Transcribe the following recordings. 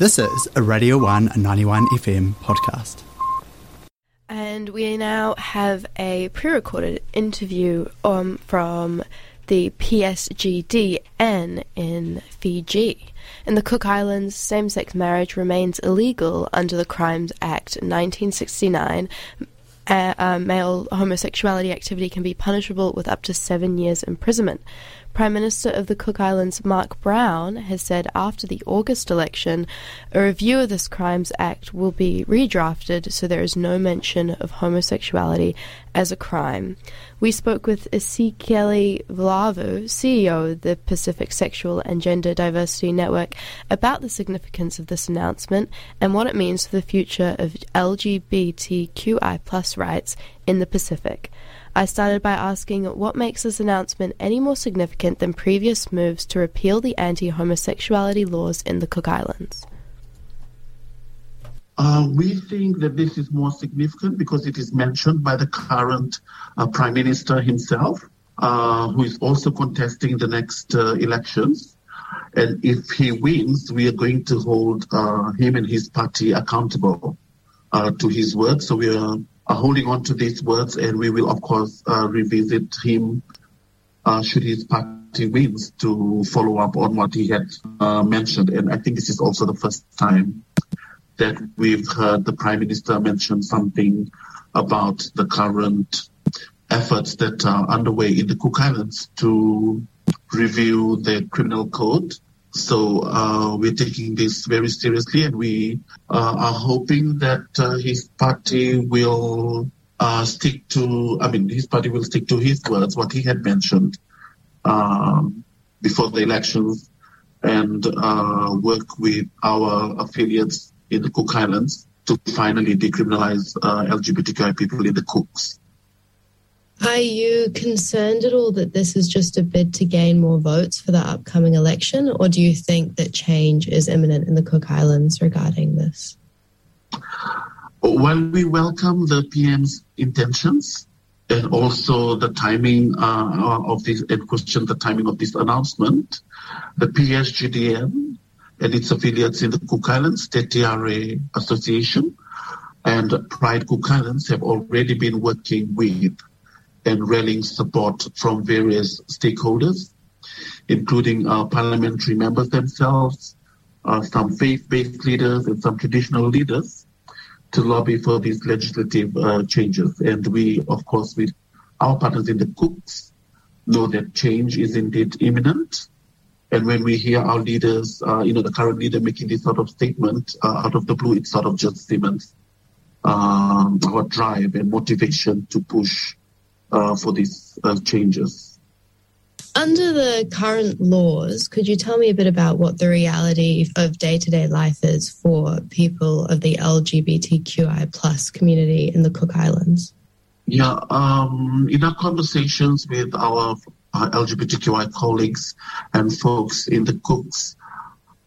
This is a Radio 1 91 FM podcast. And we now have a pre recorded interview um, from the PSGDN in Fiji. In the Cook Islands, same sex marriage remains illegal under the Crimes Act 1969. Uh, uh, male homosexuality activity can be punishable with up to seven years imprisonment. Prime Minister of the Cook Islands, Mark Brown, has said after the August election, a review of this Crimes Act will be redrafted so there is no mention of homosexuality as a crime. We spoke with Isikeli Vulavou, CEO of the Pacific Sexual and Gender Diversity Network, about the significance of this announcement and what it means for the future of LGBTQI rights in the Pacific. I started by asking what makes this announcement any more significant than previous moves to repeal the anti homosexuality laws in the Cook Islands. Uh, we think that this is more significant because it is mentioned by the current uh, Prime Minister himself, uh, who is also contesting the next uh, elections. And if he wins, we are going to hold uh, him and his party accountable uh, to his words. So we are holding on to these words, and we will, of course, uh, revisit him uh, should his party wins to follow up on what he had uh, mentioned. And I think this is also the first time that we've heard the Prime Minister mention something about the current efforts that are underway in the Cook Islands to review the criminal code so uh, we're taking this very seriously, and we uh, are hoping that uh, his party will uh, stick to. I mean, his party will stick to his words, what he had mentioned um, before the elections, and uh, work with our affiliates in the Cook Islands to finally decriminalize uh, LGBTQI people in the Cooks. Are you concerned at all that this is just a bid to gain more votes for the upcoming election, or do you think that change is imminent in the Cook Islands regarding this? Well, we welcome the PM's intentions and also the timing uh, of this and question the timing of this announcement. The PSGDN and its affiliates in the Cook Islands, the TRA Association, and Pride Cook Islands have already been working with and rallying support from various stakeholders, including uh, parliamentary members themselves, uh, some faith-based leaders, and some traditional leaders to lobby for these legislative uh, changes. And we, of course, with our partners in the Cooks, know that change is indeed imminent. And when we hear our leaders, uh, you know, the current leader making this sort of statement uh, out of the blue, it sort of just cements um, our drive and motivation to push uh, for these uh, changes. Under the current laws, could you tell me a bit about what the reality of day to day life is for people of the LGBTQI plus community in the Cook Islands? Yeah, um, in our conversations with our, our, LGBTQI colleagues and folks in the Cooks,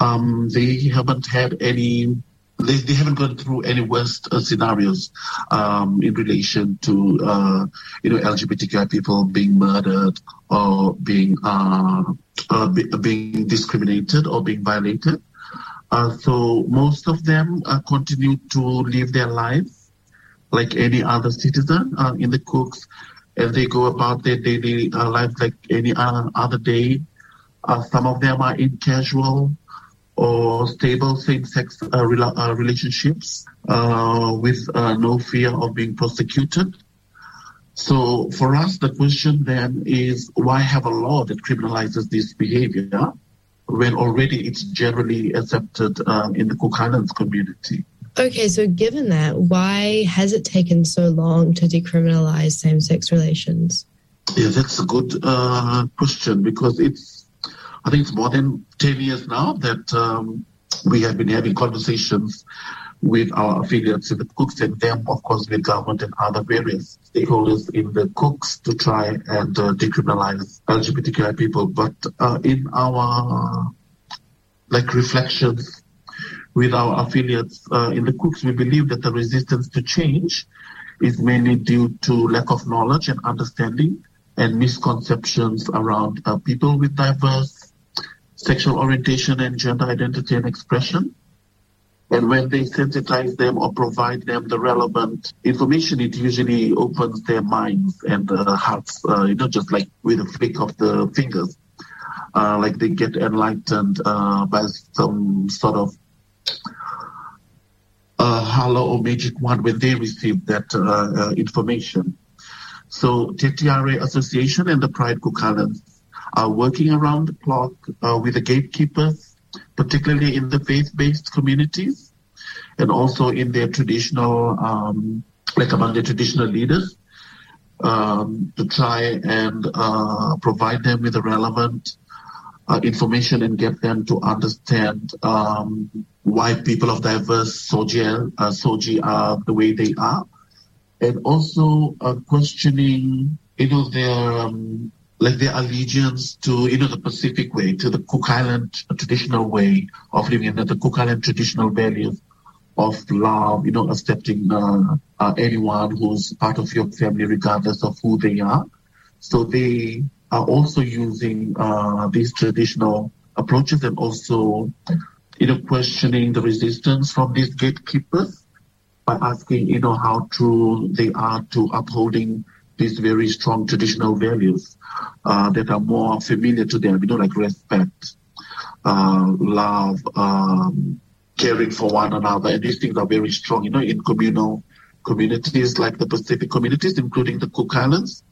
um, they haven't had any they, they haven't gone through any worst uh, scenarios um, in relation to uh, you know LGBTQI people being murdered or being uh, uh be, being discriminated or being violated. Uh, so most of them uh, continue to live their lives like any other citizen in the Cooks, and they go about their daily life like any other day. some of them are in casual or stable same-sex uh, rela- uh, relationships uh, with uh, no fear of being prosecuted. So for us, the question then is why have a law that criminalizes this behavior when already it's generally accepted in the Cook Islands community? Okay, so given that, why has it taken so long to decriminalize same-sex relations? Yeah, that's a good uh, question because it's I think it's more than 10 years now that um, we have been having conversations with our affiliates in the Cooks and them, of course, with government and other various stakeholders in the Cooks to try and uh, decriminalize LGBTQI people. But uh, in our like reflections with our affiliates uh, in the Cooks, we believe that the resistance to change is mainly due to lack of knowledge and understanding and misconceptions around uh, people with diverse sexual orientation and gender identity and expression. And when they sensitize them or provide them the relevant information, it usually opens their minds and uh, hearts, uh, you know, just like with a flick of the fingers. Uh, like they get enlightened uh, by some sort of uh, halo or magic wand when they receive that uh, information. So TTRA Association and the Pride Islands are working around the clock with the gatekeepers particularly in the faith-based communities and also in their traditional, um, like among the traditional leaders, um, to try and uh, provide them with the relevant uh, information and get them to understand um, why people of diverse SOGI, uh, SOGI are the way they are, and also uh, questioning, you know, their um, like their allegiance to, you know, the Pacific way, to the Cook Island traditional way of living, and the Cook Island traditional values of love, you know, accepting uh, uh, anyone who's part of your family, regardless of who they are. So they are also using uh, these traditional approaches and also, you know, questioning the resistance from these gatekeepers by asking, you know, how true they are to upholding these very strong traditional values uh, that are more familiar to them, you know, like respect, uh, love, um, caring for one another. And these things are very strong, you know, in communal communities like the Pacific communities, including the Cook Islands.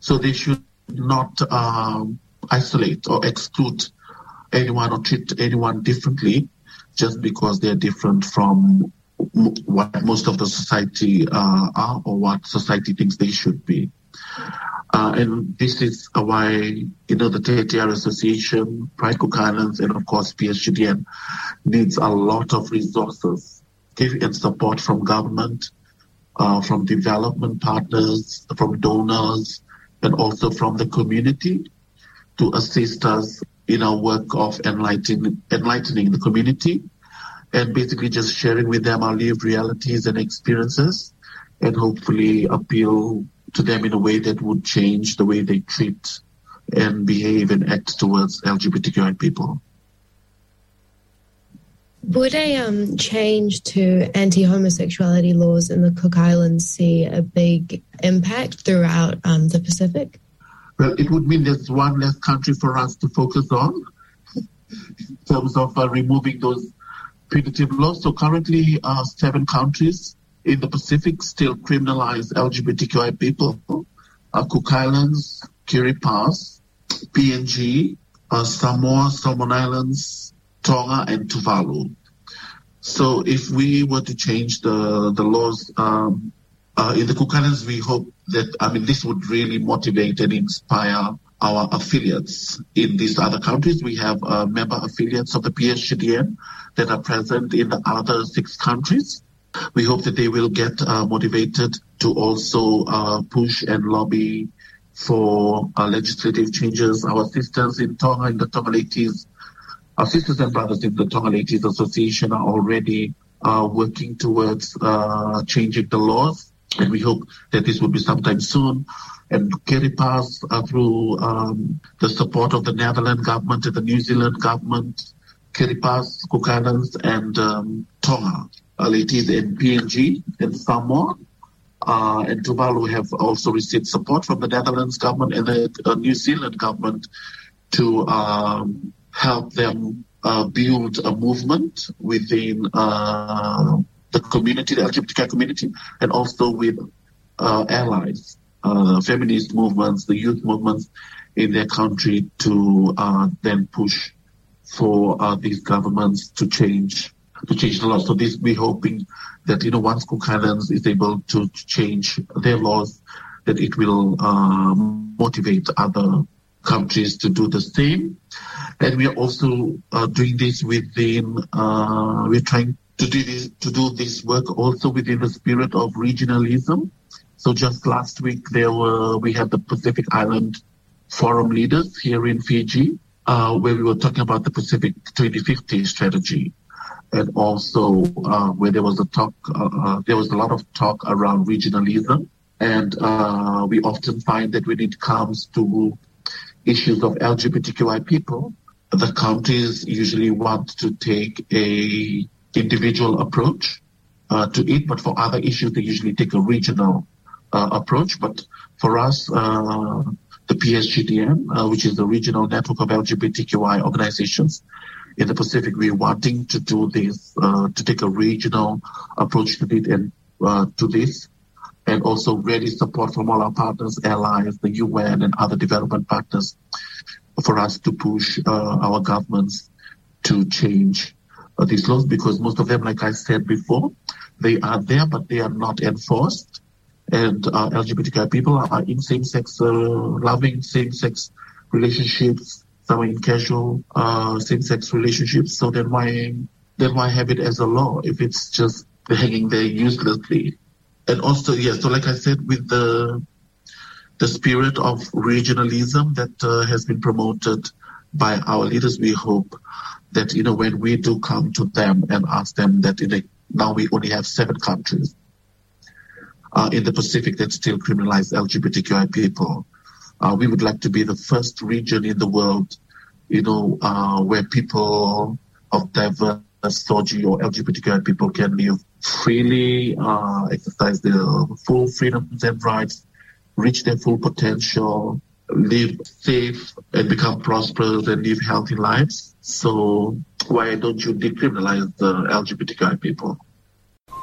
So they should not um, isolate or exclude anyone or treat anyone differently just because they're different from what most of the society uh, are or what society thinks they should be. Uh, and this is why, you know, the TTR Association, Pride Cook Islands, and of course PSGDN needs a lot of resources give and support from government, uh, from development partners, from donors, and also from the community to assist us in our work of enlightening, enlightening the community and basically just sharing with them our lived realities and experiences and hopefully appeal to them in a way that would change the way they treat and behave and act towards LGBTQI people. Would a um, change to anti homosexuality laws in the Cook Islands see a big impact throughout um, the Pacific? Well, it would mean there's one less country for us to focus on in terms of uh, removing those punitive laws. So currently, uh, seven countries in the Pacific still criminalize LGBTQI people. Uh, Cook Islands, Kiribati, PNG, uh, Samoa, Solomon Islands, Tonga, and Tuvalu. So if we were to change the, the laws um, uh, in the Cook Islands, we hope that, I mean, this would really motivate and inspire our affiliates in these other countries. We have uh, member affiliates of the PSGDN that are present in the other six countries. We hope that they will get uh, motivated to also uh, push and lobby for uh, legislative changes. Our sisters in Tonga, in the Tonga Leitis, our sisters and brothers in the Tonga Leitis Association are already uh, working towards uh, changing the laws, and we hope that this will be sometime soon and Kiribati uh, through um, the support of the Netherlands government and the New Zealand government, Kiribati, Cook Islands, and um, Tonga. Uh, it is in PNG and Samoa. Uh, and Tuvalu have also received support from the Netherlands government and the uh, New Zealand government to um, help them uh, build a movement within uh, the community, the LGBTQ community, and also with uh, allies uh, feminist movements, the youth movements in their country to uh, then push for uh, these governments to change to change the law. So this we're hoping that you know once Islands is able to change their laws, that it will uh, motivate other countries to do the same. And we are also uh, doing this within. Uh, we're trying to do this to do this work also within the spirit of regionalism. So just last week, there were we had the Pacific Island Forum leaders here in Fiji, uh, where we were talking about the Pacific 2050 strategy, and also uh, where there was a talk, uh, uh there was a lot of talk around regionalism, and uh, we often find that when it comes to issues of LGBTQI people, the countries usually want to take a individual approach uh, to it, but for other issues, they usually take a regional approach. But for us, uh, the PSGDN, uh, which is the regional network of LGBTQI organizations in the Pacific, we're wanting to do this, uh, to take a regional approach to it and uh, to this, and also ready support from all our partners, allies, the UN, and other development partners for us to push our governments to change these laws because most of them, like I said before, they are there, but they are not enforced. And uh, people are in same-sex uh, loving same-sex relationships. Some are in casual uh, same-sex relationships. So then why then why have it as a law if it's just hanging there uselessly? And also, yeah. So like I said, with the the spirit of regionalism that uh, has been promoted by our leaders, we hope that you know when we do come to them and ask them that you know, now we only have seven countries uh, in the Pacific that still criminalize LGBTQI people. Uh, we would like to be the first region in the world, you know, uh, where people of diverse SOGI or LGBTQI people can live freely, uh, exercise their full freedoms and rights, reach their full potential, live safe and become prosperous and live healthy lives. So why don't you decriminalize the LGBTQI people?